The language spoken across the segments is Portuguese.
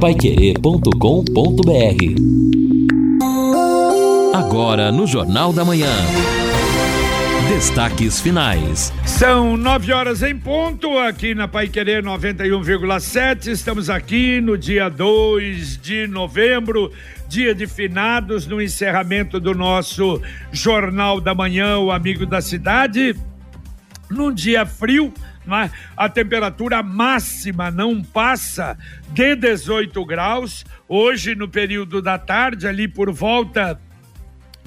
paiquerê.com.br Agora no Jornal da Manhã. Destaques finais. São nove horas em ponto, aqui na Pai Querer 91,7. Estamos aqui no dia 2 de novembro, dia de finados, no encerramento do nosso Jornal da Manhã, o Amigo da Cidade. Num dia frio, é? a temperatura máxima não passa de 18 graus. Hoje, no período da tarde, ali por volta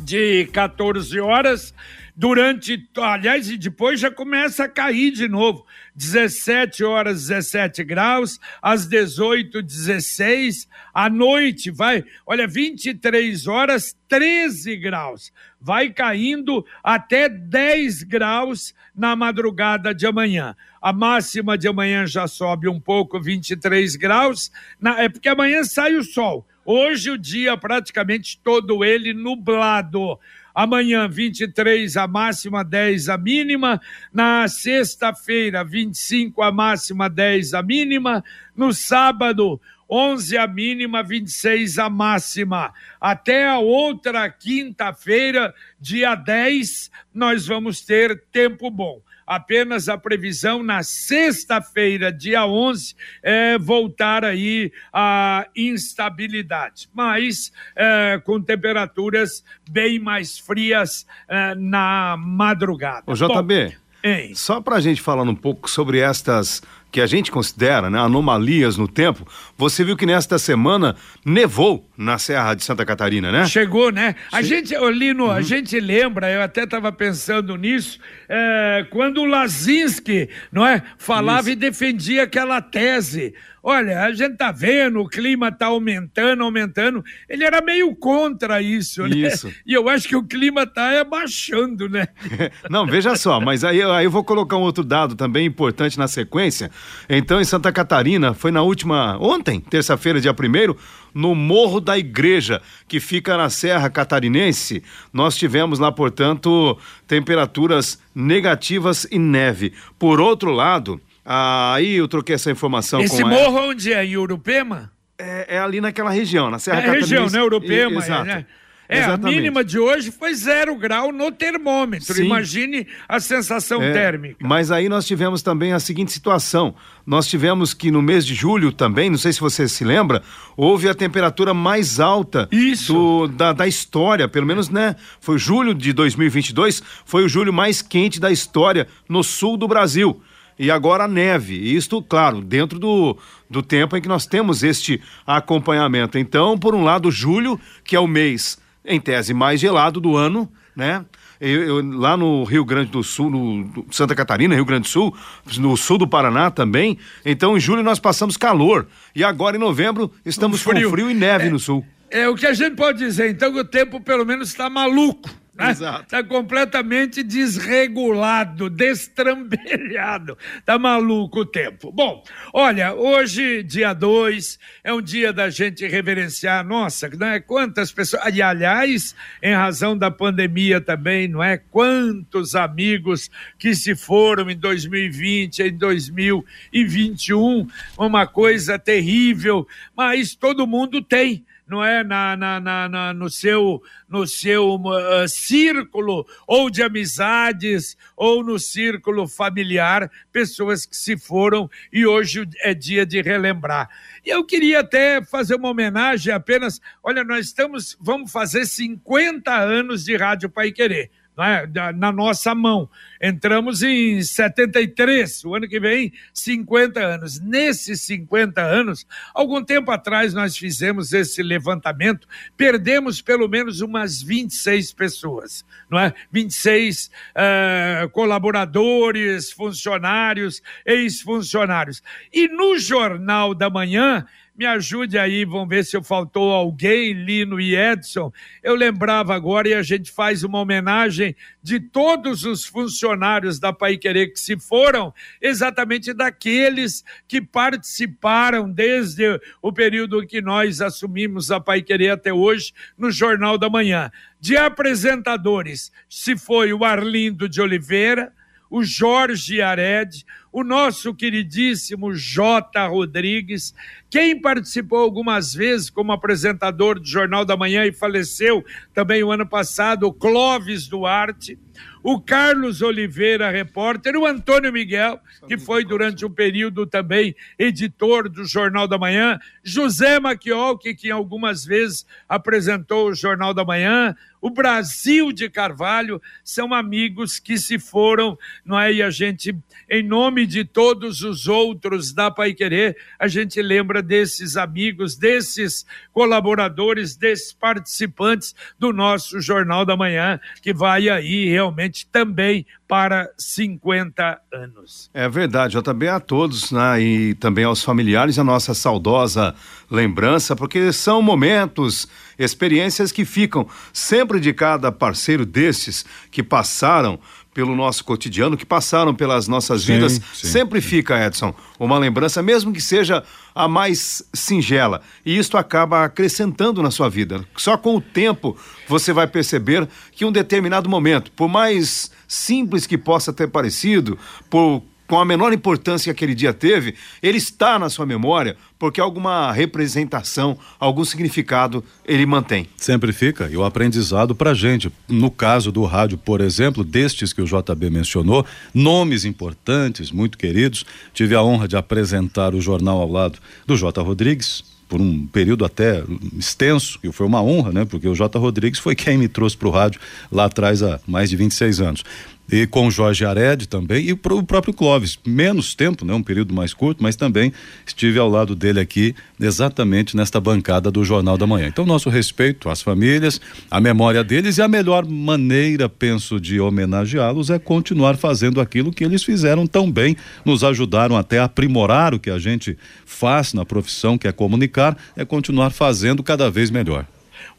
de 14 horas, durante, aliás, e depois já começa a cair de novo. 17 horas 17 graus, às 18 16, à noite vai, olha, 23 horas 13 graus. Vai caindo até 10 graus na madrugada de amanhã. A máxima de amanhã já sobe um pouco, 23 graus, na, é porque amanhã sai o sol. Hoje o dia praticamente todo ele nublado. Amanhã, 23 a máxima, 10 a mínima. Na sexta-feira, 25 a máxima, 10 a mínima. No sábado, 11 a mínima, 26 a máxima. Até a outra quinta-feira, dia 10, nós vamos ter tempo bom apenas a previsão na sexta-feira, dia 11, é voltar aí a instabilidade, mas é, com temperaturas bem mais frias é, na madrugada. O JB, Bom, só para a gente falar um pouco sobre estas que a gente considera né, anomalias no tempo, você viu que nesta semana nevou na Serra de Santa Catarina, né? Chegou, né? A gente, Lino, uhum. a gente lembra, eu até estava pensando nisso, é, quando o Lazinski, não é, falava Isso. e defendia aquela tese Olha, a gente tá vendo, o clima tá aumentando, aumentando. Ele era meio contra isso, né? Isso. E eu acho que o clima tá abaixando, né? Não, veja só, mas aí, aí eu vou colocar um outro dado também importante na sequência. Então, em Santa Catarina, foi na última, ontem, terça-feira, dia primeiro, no Morro da Igreja, que fica na Serra Catarinense, nós tivemos lá, portanto, temperaturas negativas e neve. Por outro lado, aí eu troquei essa informação Esse com morro ela. onde é? Em Urupema? É, é, ali naquela região, na Serra é Catarinense. região, né? Urupema, e, exato. né? É, Exatamente. a mínima de hoje foi zero grau no termômetro. Sim. Imagine a sensação é, térmica. Mas aí nós tivemos também a seguinte situação. Nós tivemos que no mês de julho também, não sei se você se lembra, houve a temperatura mais alta do, da, da história, pelo menos, né? Foi julho de 2022, foi o julho mais quente da história no sul do Brasil e agora a neve. Isto, claro, dentro do, do tempo em que nós temos este acompanhamento. Então, por um lado, julho, que é o mês, em tese, mais gelado do ano, né? Eu, eu, lá no Rio Grande do Sul, no Santa Catarina, Rio Grande do Sul, no sul do Paraná também. Então, em julho nós passamos calor. E agora, em novembro, estamos frio. com frio e neve é, no sul. É o que a gente pode dizer, então, que o tempo pelo menos está maluco. Exato. Tá completamente desregulado, destrambelhado. Tá maluco o tempo. Bom, olha, hoje, dia 2, é um dia da gente reverenciar, nossa, né? Quantas pessoas. E, aliás, em razão da pandemia também, não é? Quantos amigos que se foram em 2020, em 2021, uma coisa terrível, mas todo mundo tem não é na, na, na, na no seu no seu uh, círculo ou de amizades ou no círculo familiar pessoas que se foram e hoje é dia de relembrar. E eu queria até fazer uma homenagem apenas, olha, nós estamos vamos fazer 50 anos de Rádio Pai Querer né, na nossa mão. Entramos em 73, o ano que vem, 50 anos. Nesses 50 anos, algum tempo atrás nós fizemos esse levantamento, perdemos pelo menos umas 26 pessoas, não é? 26 uh, eh, colaboradores, funcionários, ex-funcionários. E no Jornal da Manhã, me ajude aí, vamos ver se faltou alguém, Lino e Edson. Eu lembrava agora e a gente faz uma homenagem de todos os funcionários da Pai Querer que se foram, exatamente daqueles que participaram desde o período que nós assumimos a Pai Querer até hoje no Jornal da Manhã. De apresentadores, se foi o Arlindo de Oliveira, o Jorge Ared, o nosso queridíssimo J. Rodrigues, quem participou algumas vezes como apresentador do Jornal da Manhã e faleceu também o ano passado, o Clóvis Duarte o Carlos Oliveira, repórter, o Antônio Miguel, que foi durante um período também editor do Jornal da Manhã, José Maquiol, que, que algumas vezes apresentou o Jornal da Manhã, o Brasil de Carvalho, são amigos que se foram, não é? E a gente, em nome de todos os outros da Pai Querer, a gente lembra desses amigos, desses colaboradores, desses participantes do nosso Jornal da Manhã, que vai aí realmente também para 50 anos. É verdade, eu também a todos, né, e também aos familiares, a nossa saudosa lembrança, porque são momentos, experiências que ficam sempre de cada parceiro desses que passaram pelo nosso cotidiano, que passaram pelas nossas sim, vidas, sim, sempre sim. fica, Edson, uma lembrança, mesmo que seja a mais singela. E isto acaba acrescentando na sua vida. Só com o tempo você vai perceber que um determinado momento, por mais simples que possa ter parecido, por com a menor importância que aquele dia teve, ele está na sua memória porque alguma representação, algum significado ele mantém. Sempre fica, e o aprendizado para gente. No caso do rádio, por exemplo, destes que o JB mencionou, nomes importantes, muito queridos. Tive a honra de apresentar o jornal ao lado do J. Rodrigues, por um período até extenso, e foi uma honra, né? Porque o J. Rodrigues foi quem me trouxe para o rádio lá atrás há mais de 26 anos e com Jorge Ared também e o próprio Clóvis. Menos tempo, né? um período mais curto, mas também estive ao lado dele aqui, exatamente nesta bancada do Jornal da Manhã. Então, nosso respeito às famílias, a memória deles e a melhor maneira, penso, de homenageá-los é continuar fazendo aquilo que eles fizeram tão bem, nos ajudaram até a aprimorar o que a gente faz na profissão, que é comunicar, é continuar fazendo cada vez melhor.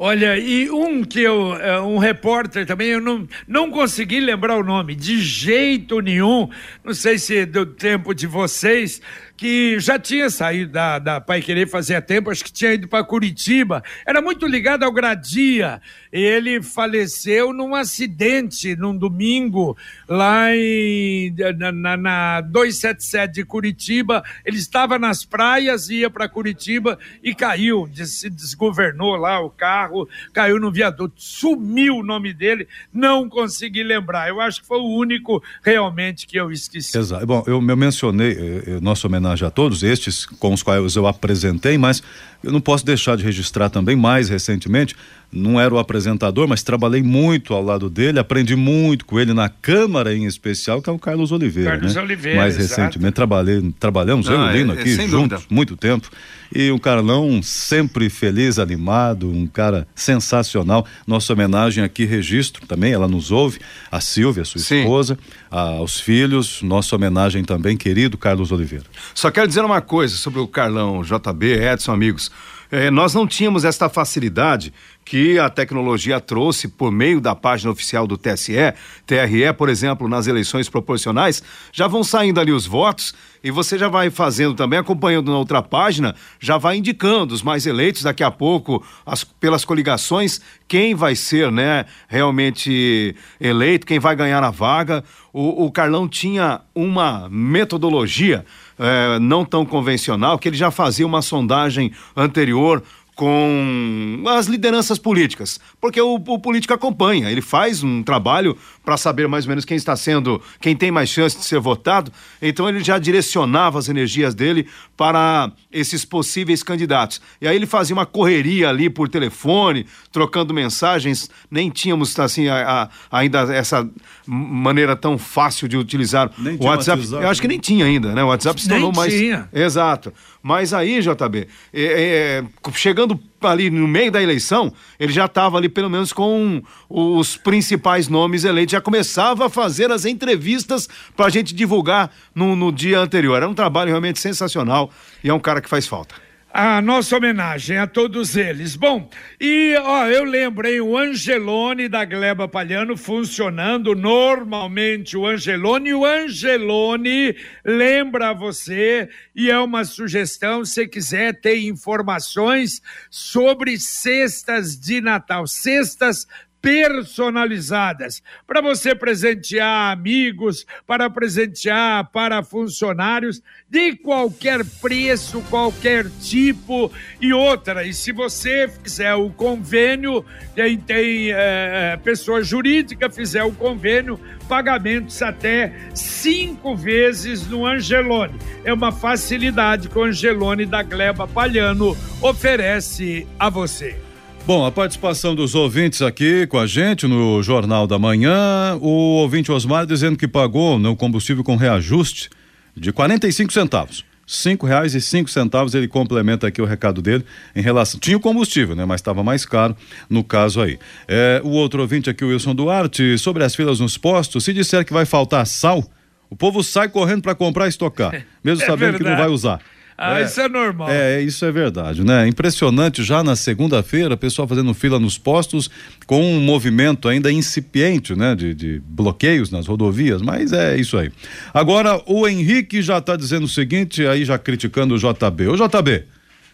Olha, e um que eu, é, um repórter também, eu não, não consegui lembrar o nome, de jeito nenhum, não sei se do tempo de vocês, que já tinha saído da, da Pai Querer fazia tempo, acho que tinha ido para Curitiba, era muito ligado ao Gradia. Ele faleceu num acidente num domingo lá em, na, na, na 277 de Curitiba. Ele estava nas praias, ia para Curitiba e caiu, se desgovernou lá o carro, caiu no viaduto, sumiu o nome dele, não consegui lembrar. Eu acho que foi o único realmente que eu esqueci. Exato. Bom, eu, eu mencionei eh, eh nossa homenagem homenagem a todos estes com os quais eu apresentei, mas eu não posso deixar de registrar também mais recentemente. Não era o apresentador, mas trabalhei muito ao lado dele, aprendi muito com ele na Câmara em especial, que é o Carlos Oliveira. Carlos né? Oliveira. Mais exato. recentemente trabalhei, trabalhamos eu e o é, Lino aqui é, juntos, dúvida. muito tempo. E um Carlão sempre feliz, animado, um cara sensacional. Nossa homenagem aqui, registro também, ela nos ouve, a Silvia, sua Sim. esposa, aos filhos, nossa homenagem também, querido Carlos Oliveira. Só quero dizer uma coisa sobre o Carlão, JB, Edson, amigos. É, nós não tínhamos esta facilidade que a tecnologia trouxe por meio da página oficial do TSE, TRE, por exemplo, nas eleições proporcionais, já vão saindo ali os votos e você já vai fazendo também, acompanhando na outra página, já vai indicando os mais eleitos daqui a pouco, as, pelas coligações, quem vai ser, né, realmente eleito, quem vai ganhar a vaga. O, o Carlão tinha uma metodologia é, não tão convencional, que ele já fazia uma sondagem anterior com as lideranças políticas, porque o, o político acompanha, ele faz um trabalho para saber mais ou menos quem está sendo, quem tem mais chance de ser votado, então ele já direcionava as energias dele para esses possíveis candidatos. E aí ele fazia uma correria ali por telefone, trocando mensagens, nem tínhamos assim a, a, ainda essa maneira tão fácil de utilizar o WhatsApp. WhatsApp. Eu acho que nem tinha ainda, né? O WhatsApp se tornou nem mais. Tinha. Exato. Mas aí, JB, é, é, chegando ali no meio da eleição, ele já estava ali pelo menos com os principais nomes eleitos, já começava a fazer as entrevistas para a gente divulgar no, no dia anterior. Era um trabalho realmente sensacional e é um cara que faz falta a nossa homenagem a todos eles. Bom, e ó, eu lembrei o Angelone da Gleba Palhano funcionando normalmente o Angelone. O Angelone lembra você e é uma sugestão se quiser ter informações sobre cestas de Natal, cestas personalizadas para você presentear amigos, para presentear para funcionários de qualquer preço, qualquer tipo e outra. E se você fizer o convênio, quem tem é, pessoa jurídica fizer o convênio, pagamentos até cinco vezes no Angelone. É uma facilidade que o Angelone da Gleba Palhano oferece a você. Bom, a participação dos ouvintes aqui com a gente no Jornal da Manhã, o ouvinte Osmar dizendo que pagou no combustível com reajuste de 45 centavos. Cinco reais e cinco centavos, ele complementa aqui o recado dele em relação, tinha o combustível, né, mas estava mais caro no caso aí. É, o outro ouvinte aqui, o Wilson Duarte, sobre as filas nos postos, se disser que vai faltar sal, o povo sai correndo para comprar e estocar, mesmo é sabendo verdade. que não vai usar. Ah, é, isso é normal. É, isso é verdade, né? Impressionante já na segunda-feira, pessoal fazendo fila nos postos com um movimento ainda incipiente, né? De, de bloqueios nas rodovias, mas é isso aí. Agora, o Henrique já está dizendo o seguinte, aí já criticando o JB. Ô JB,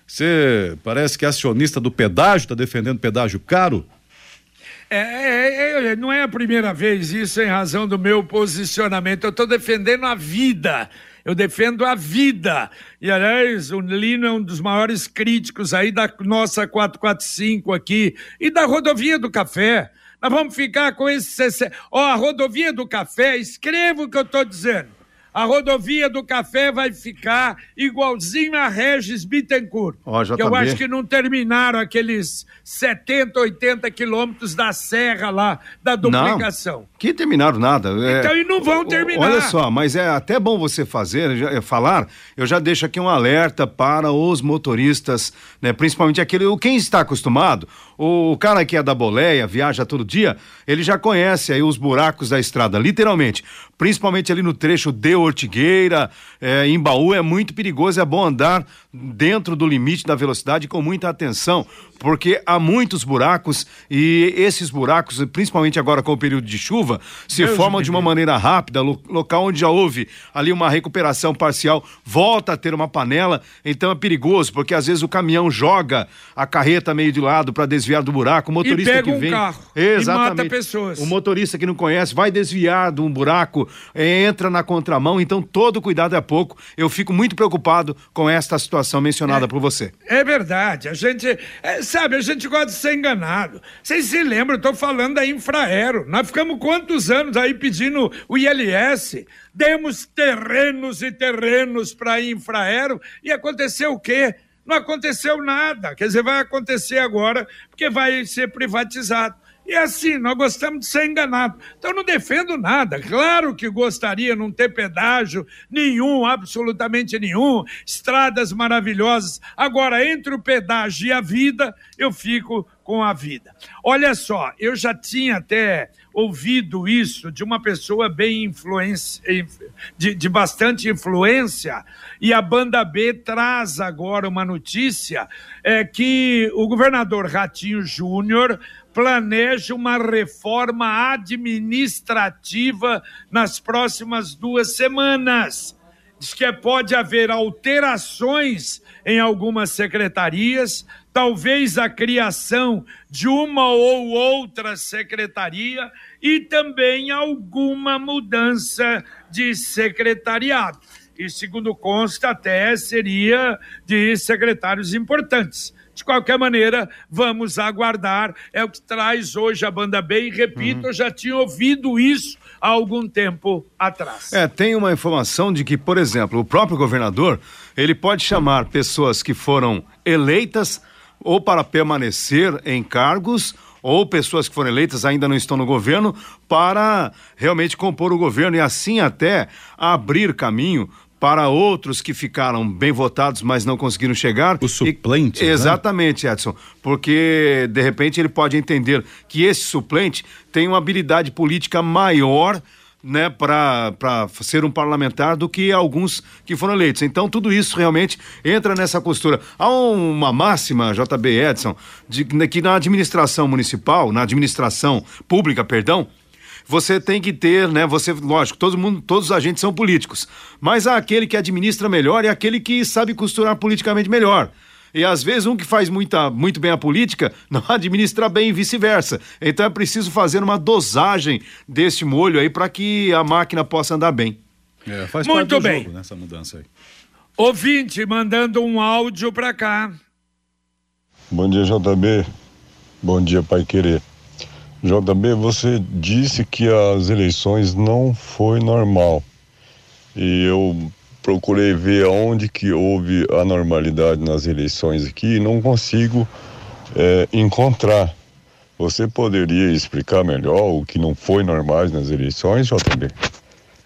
você parece que é acionista do pedágio, está defendendo pedágio caro? É, é, é, não é a primeira vez isso em razão do meu posicionamento. Eu estou defendendo a vida eu defendo a vida. E, aliás, o Lino é um dos maiores críticos aí da nossa 445 aqui e da rodovia do café. Nós vamos ficar com esse. Ó, oh, a rodovia do café, escreva o que eu estou dizendo a rodovia do café vai ficar igualzinho a Regis Bittencourt. Oh, que eu acho que não terminaram aqueles 70, 80 quilômetros da serra lá, da duplicação. Não, que terminaram nada. É, então, e não vão terminar. Olha só, mas é até bom você fazer, já, falar, eu já deixo aqui um alerta para os motoristas, né, principalmente aquele, quem está acostumado, o cara que é da boleia, viaja todo dia, ele já conhece aí os buracos da estrada, literalmente. Principalmente ali no trecho de Ortigueira, é, em Baú, é muito perigoso, é bom andar dentro do limite da velocidade com muita atenção, porque há muitos buracos e esses buracos, principalmente agora com o período de chuva, se Deus formam de uma maneira rápida, local onde já houve ali uma recuperação parcial, volta a ter uma panela, então é perigoso, porque às vezes o caminhão joga a carreta meio de lado para desviar do buraco, o motorista e pega que um vem, carro exatamente, e mata pessoas. O motorista que não conhece vai desviar de um buraco, entra na contramão, então todo cuidado é pouco. Eu fico muito preocupado com esta situação mencionada é, por você. É verdade, a gente, é, sabe, a gente gosta de ser enganado. Vocês se lembram, tô falando da Infraero. Nós ficamos quantos anos aí pedindo o ILS? Demos terrenos e terrenos para a Infraero e aconteceu o quê? Não aconteceu nada. Quer dizer, vai acontecer agora, porque vai ser privatizado. E assim, nós gostamos de ser enganados. Então, não defendo nada. Claro que gostaria não ter pedágio nenhum, absolutamente nenhum, estradas maravilhosas. Agora, entre o pedágio e a vida, eu fico com a vida. Olha só, eu já tinha até ouvido isso de uma pessoa bem influência, de, de bastante influência, e a banda B traz agora uma notícia é, que o governador Ratinho Júnior planeja uma reforma administrativa nas próximas duas semanas. Diz que pode haver alterações em algumas secretarias, talvez a criação de uma ou outra secretaria e também alguma mudança de secretariado. E, segundo consta, até seria de secretários importantes. De qualquer maneira, vamos aguardar. É o que traz hoje a banda B. E repito, uhum. eu já tinha ouvido isso há algum tempo atrás. É, tem uma informação de que, por exemplo, o próprio governador ele pode chamar pessoas que foram eleitas ou para permanecer em cargos ou pessoas que foram eleitas ainda não estão no governo para realmente compor o governo e assim até abrir caminho para outros que ficaram bem votados, mas não conseguiram chegar. O suplente. E... Exatamente, né? Edson. Porque, de repente, ele pode entender que esse suplente tem uma habilidade política maior né, para ser um parlamentar do que alguns que foram eleitos. Então, tudo isso realmente entra nessa costura. Há uma máxima, JB Edson, de, que na administração municipal, na administração pública, perdão, você tem que ter, né? Você, lógico, todo mundo, todos os agentes são políticos, mas há aquele que administra melhor e aquele que sabe costurar politicamente melhor. E às vezes um que faz muita, muito bem a política não administra bem e vice-versa. Então é preciso fazer uma dosagem deste molho aí para que a máquina possa andar bem. É, faz muito parte do bem. jogo nessa mudança aí. Ouvinte mandando um áudio para cá. Bom dia, JB. Bom dia, Pai Querer. JB, você disse que as eleições não foi normal. E eu procurei ver onde que houve anormalidade nas eleições aqui e não consigo é, encontrar. Você poderia explicar melhor o que não foi normal nas eleições, JB?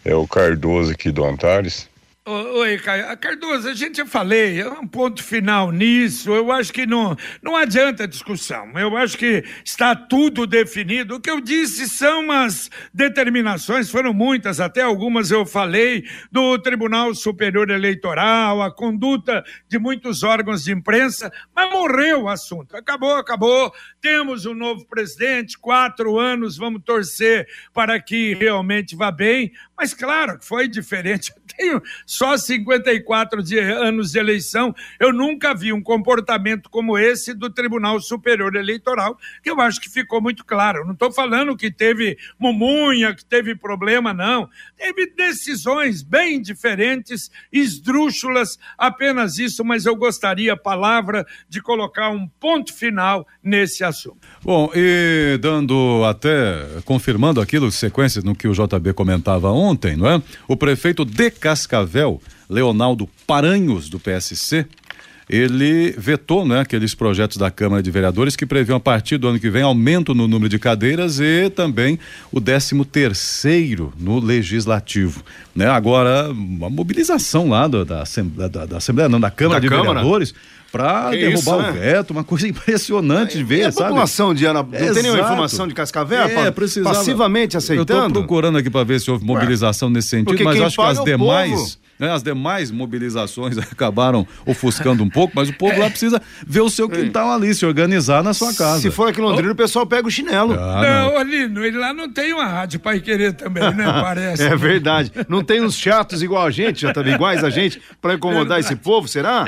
É o Cardoso aqui do Antares. Oi, Cardoso, a gente já falei, é um ponto final nisso. Eu acho que não, não adianta discussão. Eu acho que está tudo definido. O que eu disse são as determinações, foram muitas, até algumas eu falei, do Tribunal Superior Eleitoral, a conduta de muitos órgãos de imprensa, mas morreu o assunto. Acabou, acabou. Temos um novo presidente, quatro anos, vamos torcer para que realmente vá bem. Mas claro que foi diferente. Eu tenho só 54 de anos de eleição. Eu nunca vi um comportamento como esse do Tribunal Superior Eleitoral, que eu acho que ficou muito claro. Não estou falando que teve mumunha, que teve problema, não. Teve decisões bem diferentes, esdrúxulas, apenas isso, mas eu gostaria, palavra, de colocar um ponto final nesse assunto. Bom, e dando até, confirmando aquilo, sequência no que o JB comentava ontem, não é? O prefeito de Cascavel, Leonardo Paranhos, do PSC, ele vetou né, aqueles projetos da Câmara de Vereadores que previam a partir do ano que vem aumento no número de cadeiras e também o 13 terceiro no legislativo. Né? Agora, uma mobilização lá do, da, da, da, Assembleia, não, da Câmara da de Câmara? Vereadores para derrubar isso, o né? veto, uma coisa impressionante de ver, e a sabe? população de Ana, não Exato. tem nenhuma informação de Cascavel? É, precisava, passivamente aceitando? Eu estou procurando aqui para ver se houve mobilização Ué, nesse sentido, mas acho que as é demais... Povo né? As demais mobilizações acabaram ofuscando um pouco, mas o povo lá precisa ver o seu quintal ali, se organizar na sua casa. Se for aqui em Londrina, oh. o pessoal pega o chinelo. Ah, não, ali, ele lá não tem uma rádio para querer também, né? Parece. é verdade. Não tem uns chatos igual a gente, já também iguais a gente, para incomodar esse povo, será?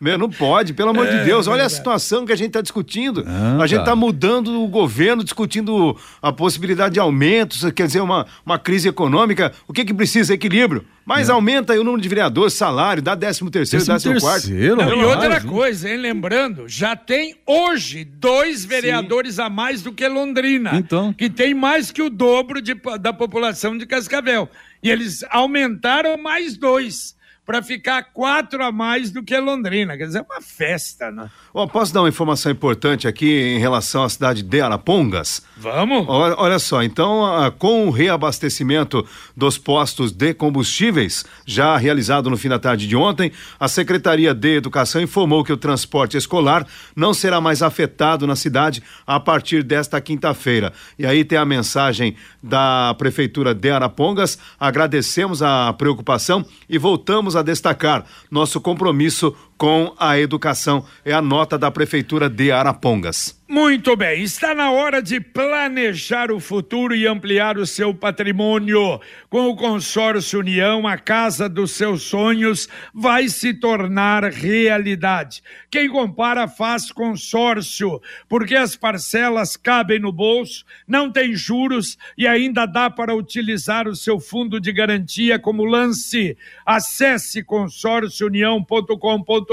Meu, não pode, pelo amor é, de Deus. Olha a situação que a gente está discutindo. Ah, a gente está mudando o governo, discutindo a possibilidade de aumentos, quer dizer, uma, uma crise econômica. O que que precisa? Equilíbrio. Mas é. aumenta aí o número de vereadores, salário, dá 13 terceiro, décimo, quarto. Não, e outra coisa, hein, lembrando, já tem hoje dois vereadores Sim. a mais do que Londrina. Então. Que tem mais que o dobro de, da população de Cascavel. E eles aumentaram mais dois para ficar quatro a mais do que Londrina. Quer dizer, é uma festa, né? Oh, posso dar uma informação importante aqui em relação à cidade de Arapongas? Vamos. Olha, olha só, então, com o reabastecimento dos postos de combustíveis, já realizado no fim da tarde de ontem, a Secretaria de Educação informou que o transporte escolar não será mais afetado na cidade a partir desta quinta-feira. E aí tem a mensagem da Prefeitura de Arapongas. Agradecemos a preocupação e voltamos a destacar. Nosso compromisso com a educação. É a nota da Prefeitura de Arapongas. Muito bem, está na hora de planejar o futuro e ampliar o seu patrimônio. Com o consórcio União, a casa dos seus sonhos vai se tornar realidade. Quem compara faz consórcio, porque as parcelas cabem no bolso, não tem juros e ainda dá para utilizar o seu fundo de garantia como lance. Acesse consórciounião.com.br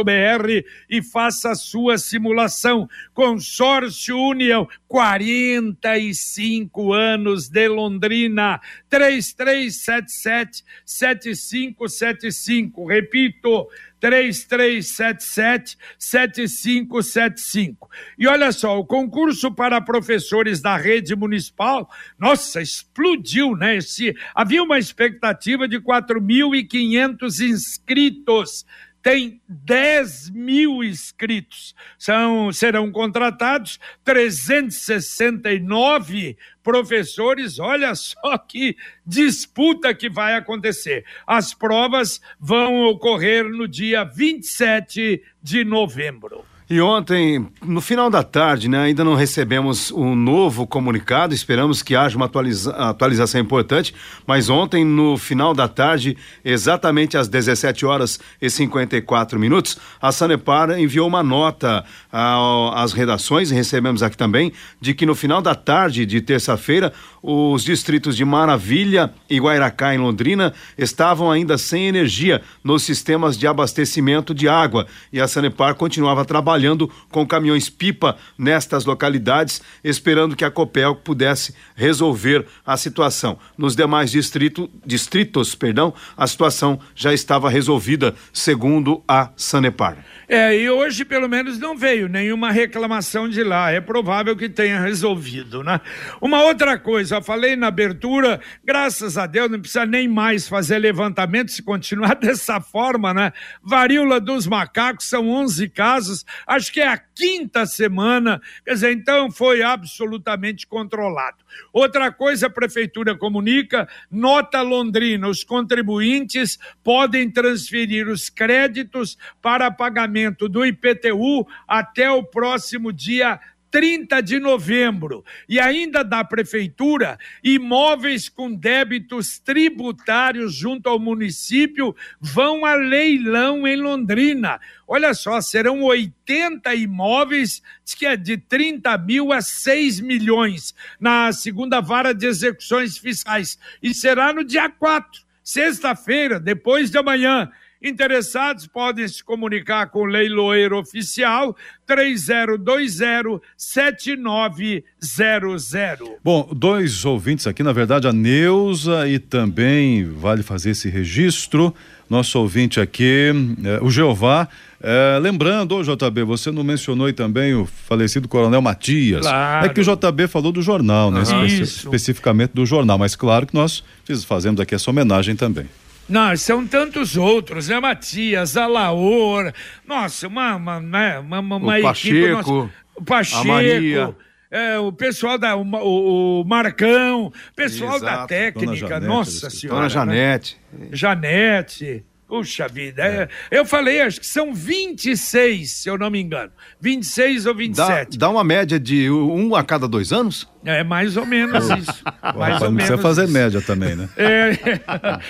e faça a sua simulação. Consórcio União, 45 anos de Londrina, 3377 7575. Repito, 3377 7575. E olha só, o concurso para professores da rede municipal, nossa, explodiu, né? Esse, havia uma expectativa de 4.500 inscritos tem 10 mil inscritos. São, serão contratados 369 professores. Olha só que disputa que vai acontecer. As provas vão ocorrer no dia 27 de novembro. E ontem, no final da tarde, né, ainda não recebemos um novo comunicado, esperamos que haja uma atualiza atualização importante, mas ontem, no final da tarde, exatamente às 17 horas e 54 minutos, a Sanepar enviou uma nota às redações, e recebemos aqui também, de que no final da tarde de terça-feira, os distritos de Maravilha e Guairacá, em Londrina, estavam ainda sem energia nos sistemas de abastecimento de água e a Sanepar continuava trabalhando com caminhões-pipa nestas localidades, esperando que a Copel pudesse resolver a situação. Nos demais distrito, distritos, perdão, a situação já estava resolvida, segundo a Sanepar. É, e hoje pelo menos não veio nenhuma reclamação de lá. É provável que tenha resolvido, né? Uma outra coisa, falei na abertura, graças a Deus não precisa nem mais fazer levantamento se continuar dessa forma, né? Varíola dos macacos são 11 casos, acho que é a quinta semana, quer dizer, então foi absolutamente controlado. Outra coisa, a prefeitura comunica, nota Londrina, os contribuintes podem transferir os créditos para pagamento do IPTU até o próximo dia 30 de novembro. E ainda da prefeitura, imóveis com débitos tributários junto ao município vão a leilão em Londrina. Olha só, serão 80 imóveis, que é de 30 mil a 6 milhões, na segunda vara de execuções fiscais. E será no dia 4, sexta-feira, depois de amanhã. Interessados podem se comunicar com o leiloeiro oficial 3020-7900. Bom, dois ouvintes aqui, na verdade, a Neuza e também vale fazer esse registro. Nosso ouvinte aqui, é, o Jeová. É, lembrando, ô JB, você não mencionou aí também o falecido Coronel Matias. Claro. É que o JB falou do jornal, né? Especi especificamente do jornal, mas claro que nós fazemos aqui essa homenagem também. Não, são tantos outros, né? Matias, Alaor, nossa, uma, uma, né? uma, uma, uma o Pacheco, equipe. Nossa, o Pacheco. É, o pessoal da o, o Marcão, pessoal Exato. da técnica, Janete, nossa senhora. Dona Janete. Né? Janete. Puxa vida, é. eu falei, acho que são 26, se eu não me engano. 26 ou 27. Dá, dá uma média de um a cada dois anos? É mais ou menos isso. mais ou não menos precisa fazer isso. média também, né? É,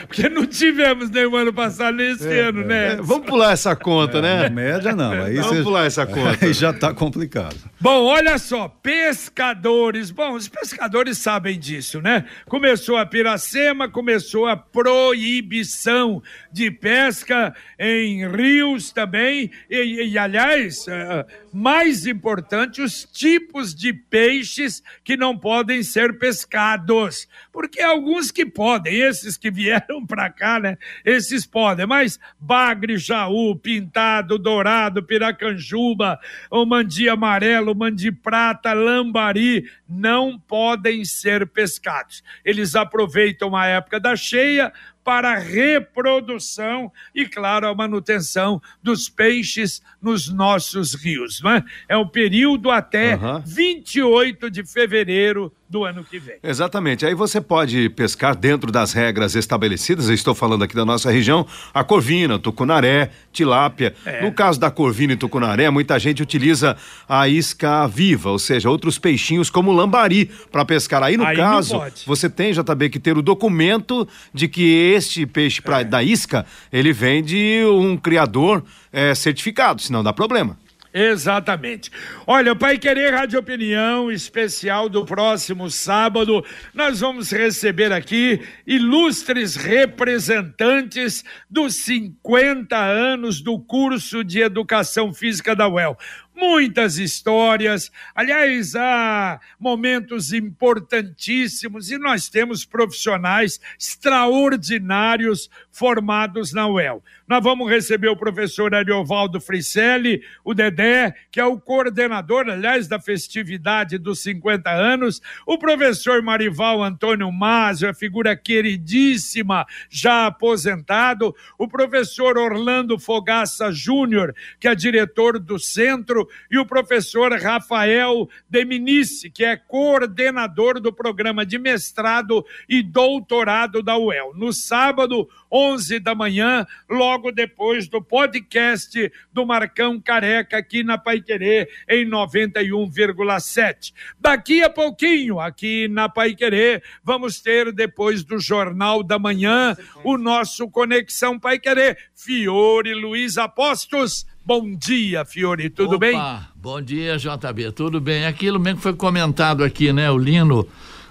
porque não tivemos nenhum ano passado nesse é, ano, né? É, vamos pular essa conta, né? Média não. Aí vamos você... pular essa conta. Aí já está complicado. Bom, olha só, pescadores. Bom, os pescadores sabem disso, né? Começou a piracema, começou a proibição de pesca em rios também. E, e aliás, uh, mais importante, os tipos de peixes que não podem ser pescados. Porque alguns que podem, esses que vieram para cá, né? Esses podem, mas bagre, jaú, pintado, dourado, piracanjuba, o mandi amarelo, mandi prata, lambari, não podem ser pescados. Eles aproveitam a época da cheia para a reprodução e, claro, a manutenção dos peixes nos nossos rios. Não é? é o período até uhum. 28 de fevereiro do ano que vem. Exatamente. Aí você pode pescar dentro das regras estabelecidas. Estou falando aqui da nossa região, a corvina, tucunaré, tilápia. É. No caso da corvina e tucunaré, muita gente utiliza a isca viva, ou seja, outros peixinhos como lambari para pescar. Aí no Aí caso, você tem JB que ter o documento de que este peixe pra, é. da isca, ele vem de um criador é, certificado, senão dá problema. Exatamente. Olha, o Pai Querer Rádio Opinião especial do próximo sábado, nós vamos receber aqui ilustres representantes dos 50 anos do curso de Educação Física da UEL muitas histórias. Aliás, há momentos importantíssimos e nós temos profissionais extraordinários formados na UEL. Nós vamos receber o professor Ariovaldo Fricelli, o Dedé, que é o coordenador, aliás, da festividade dos 50 anos, o professor Marival Antônio Mazio, a figura queridíssima, já aposentado, o professor Orlando Fogaça Júnior, que é diretor do centro, e o professor Rafael Deminice, que é coordenador do programa de mestrado e doutorado da UEL. No sábado, 11 da manhã, logo depois do podcast do Marcão Careca aqui na Paiquerê em 91,7. Daqui a pouquinho, aqui na Paiquerê, vamos ter depois do Jornal da Manhã o nosso Conexão Paiquerê. Fiore Luiz Apostos. Bom dia, Fiore, tudo Opa, bem? Bom dia, JB, tudo bem? Aquilo mesmo que foi comentado aqui, né? O Lino,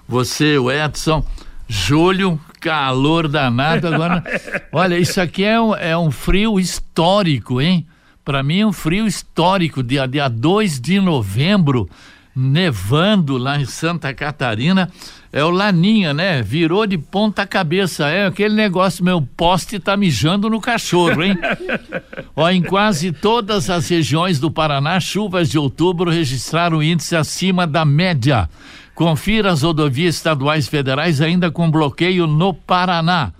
você, o Edson, Julho, calor danado. Agora, olha, isso aqui é um, é um frio histórico, hein? Para mim, é um frio histórico. Dia, dia 2 de novembro, nevando lá em Santa Catarina. É o Laninha, né? Virou de ponta cabeça. É aquele negócio, meu poste tá mijando no cachorro, hein? Ó, em quase todas as regiões do Paraná, chuvas de outubro registraram índice acima da média. Confira as rodovias estaduais federais ainda com bloqueio no Paraná.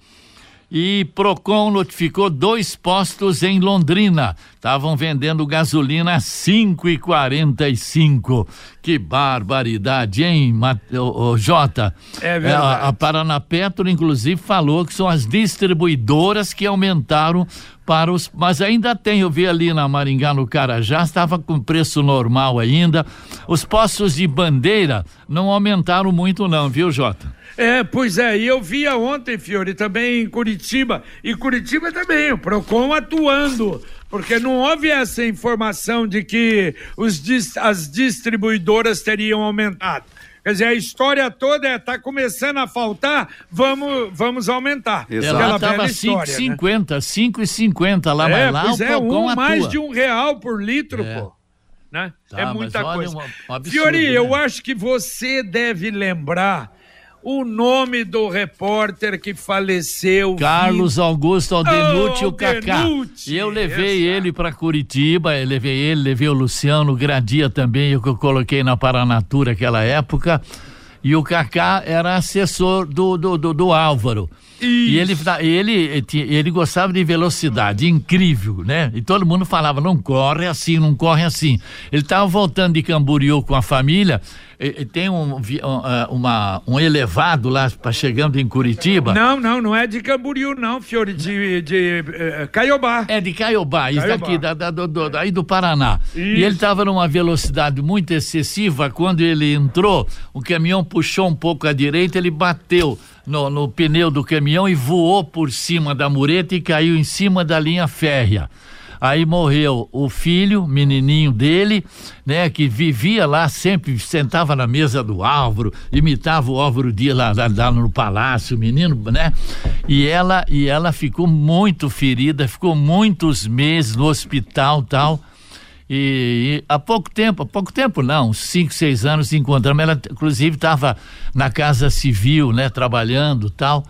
E Procon notificou dois postos em Londrina. Estavam vendendo gasolina a cinco e quarenta e cinco. Que barbaridade, hein, o, Jota? É verdade. A, a Paraná Petro, inclusive, falou que são as distribuidoras que aumentaram para os. Mas ainda tem, eu vi ali na Maringá, no Carajá, estava com preço normal ainda. Os postos de bandeira não aumentaram muito, não, viu, Jota? É, pois é, e eu via ontem, Fiore, também em Curitiba, e Curitiba também, o PROCON atuando, porque não houve essa informação de que os, as distribuidoras teriam aumentado. Quer dizer, a história toda é tá começando a faltar, vamos, vamos aumentar. Exato. Ela estava 5,50, né? 5,50 lá, é, mas lá pois o é, um atua. mais de um real por litro, é. pô. Né? Tá, é muita coisa. Um absurdo, Fiori, né? eu acho que você deve lembrar o nome do repórter que faleceu. Carlos Augusto Aldenucci, oh, o Cacá. E eu levei essa. ele para Curitiba, eu levei ele, levei o Luciano Gradia também, o que eu coloquei na Paranatura naquela época. E o Cacá era assessor do, do, do, do Álvaro. E ele, ele, ele gostava de velocidade, incrível, né? E todo mundo falava, não corre assim, não corre assim. Ele estava voltando de Camboriú com a família, e, e tem um, uma, um elevado lá para chegando em Curitiba. Não, não, não é de Camboriú, não, Fiore, de, de uh, Caiobá. É de Caiobá, isso Caiobá. daqui, da, da, do, do, aí do Paraná. Isso. E ele estava numa velocidade muito excessiva. Quando ele entrou, o caminhão puxou um pouco à direita, ele bateu no, no pneu do caminhão e voou por cima da mureta e caiu em cima da linha férrea. Aí morreu o filho, menininho dele, né, que vivia lá, sempre sentava na mesa do Álvaro, imitava o Álvaro Dia lá, lá, lá, no palácio, o menino, né? E ela e ela ficou muito ferida, ficou muitos meses no hospital, tal. E, e, há pouco tempo, há pouco tempo não, uns 5, 6 anos encontramos. Ela, inclusive, estava na Casa Civil, né, trabalhando tal.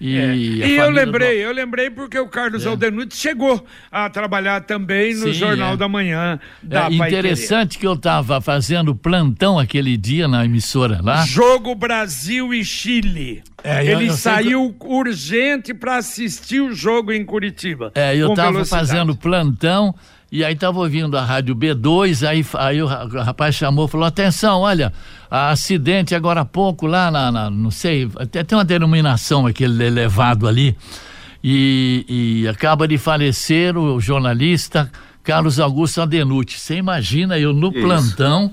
E, é. e eu lembrei, do... eu lembrei porque o Carlos é. Aldenucci chegou a trabalhar também no Sim, Jornal é. da Manhã da é interessante que eu estava fazendo plantão aquele dia na emissora lá. Jogo Brasil e Chile. É, eu, Ele eu saiu urgente para assistir o jogo em Curitiba. É, eu estava fazendo plantão e aí estava ouvindo a rádio B2, aí, aí o rapaz chamou, falou, atenção, olha, acidente agora há pouco lá na, na não sei, até tem uma denominação aquele elevado ali, e, e acaba de falecer o jornalista Carlos Augusto Adenucci. Você imagina eu no Isso. plantão,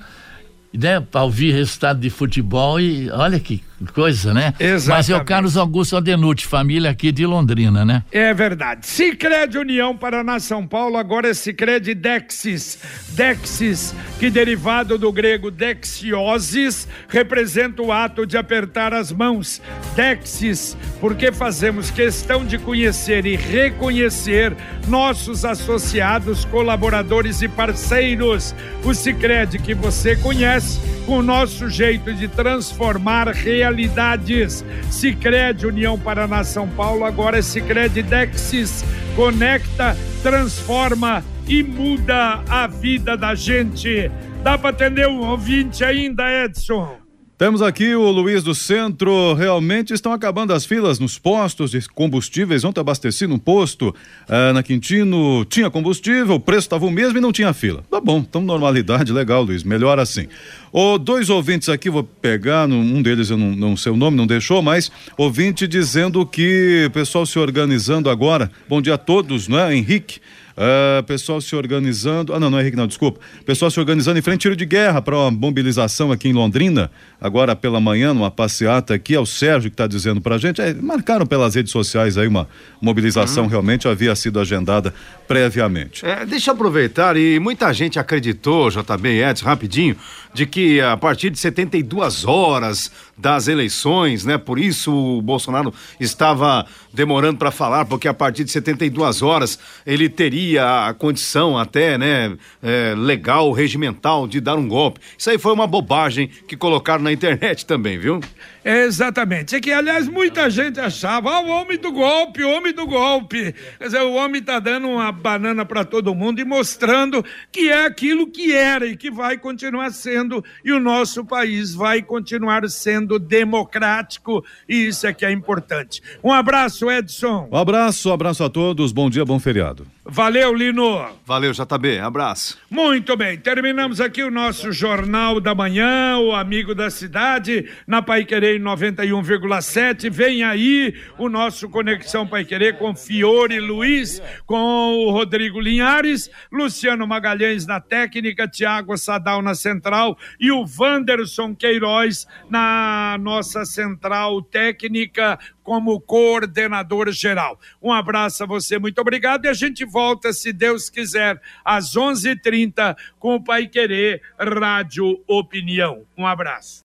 né, para ouvir resultado de futebol e olha que coisa, né? Exatamente. Mas é o Carlos Augusto Adenucci, família aqui de Londrina, né? É verdade. Cicred União Paraná São Paulo, agora é Cicred Dexis. Dexis, que derivado do grego dexiosis, representa o ato de apertar as mãos. Dexis, porque fazemos questão de conhecer e reconhecer nossos associados, colaboradores e parceiros. O Cicred que você conhece, com o nosso jeito de transformar realidades realidades. Sicredi União Paraná São Paulo, agora é Sicredi Dexis. Conecta, transforma e muda a vida da gente. Dá para atender um ouvinte ainda, Edson? Temos aqui o Luiz do Centro. Realmente estão acabando as filas nos postos de combustíveis. Ontem abasteci num posto uh, na Quintino, tinha combustível, o preço estava o mesmo e não tinha fila. Tá bom, então normalidade, legal, Luiz. Melhor assim. O dois ouvintes aqui, vou pegar, um deles eu não, não sei o nome, não deixou, mas ouvinte dizendo que o pessoal se organizando agora. Bom dia a todos, não é? Henrique. Uh, pessoal se organizando. Ah, não, não é Henrique, não, desculpa. Pessoal se organizando em frente tiro de guerra para uma mobilização aqui em Londrina. Agora pela manhã, numa passeata aqui, é o Sérgio que está dizendo para a gente. É, marcaram pelas redes sociais aí uma mobilização, uhum. realmente havia sido agendada previamente. É, deixa eu aproveitar, e muita gente acreditou, JB Edson, rapidinho, de que a partir de 72 horas das eleições, né? Por isso o Bolsonaro estava demorando para falar, porque a partir de 72 horas ele teria a condição até, né, é, legal, regimental de dar um golpe. Isso aí foi uma bobagem que colocaram na internet também, viu? Exatamente. É que, aliás, muita gente achava, ah, o homem do golpe, o homem do golpe. Quer dizer, o homem está dando uma banana para todo mundo e mostrando que é aquilo que era e que vai continuar sendo, e o nosso país vai continuar sendo democrático, e isso é que é importante. Um abraço, Edson. Um abraço, um abraço a todos, bom dia, bom feriado. Valeu, Lino. Valeu, JB. Abraço. Muito bem. Terminamos aqui o nosso Jornal da Manhã, o Amigo da Cidade, na Pai Querer 91,7. Vem aí o nosso Conexão Pai Querer com Fiore Luiz, com o Rodrigo Linhares, Luciano Magalhães na técnica, Tiago Sadal na central e o Wanderson Queiroz na nossa central técnica como coordenador geral. Um abraço a você, muito obrigado. E a gente volta, se Deus quiser, às 11:30 h 30 com o Pai Querer Rádio Opinião. Um abraço.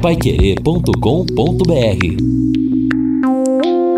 Paiquerê.com.br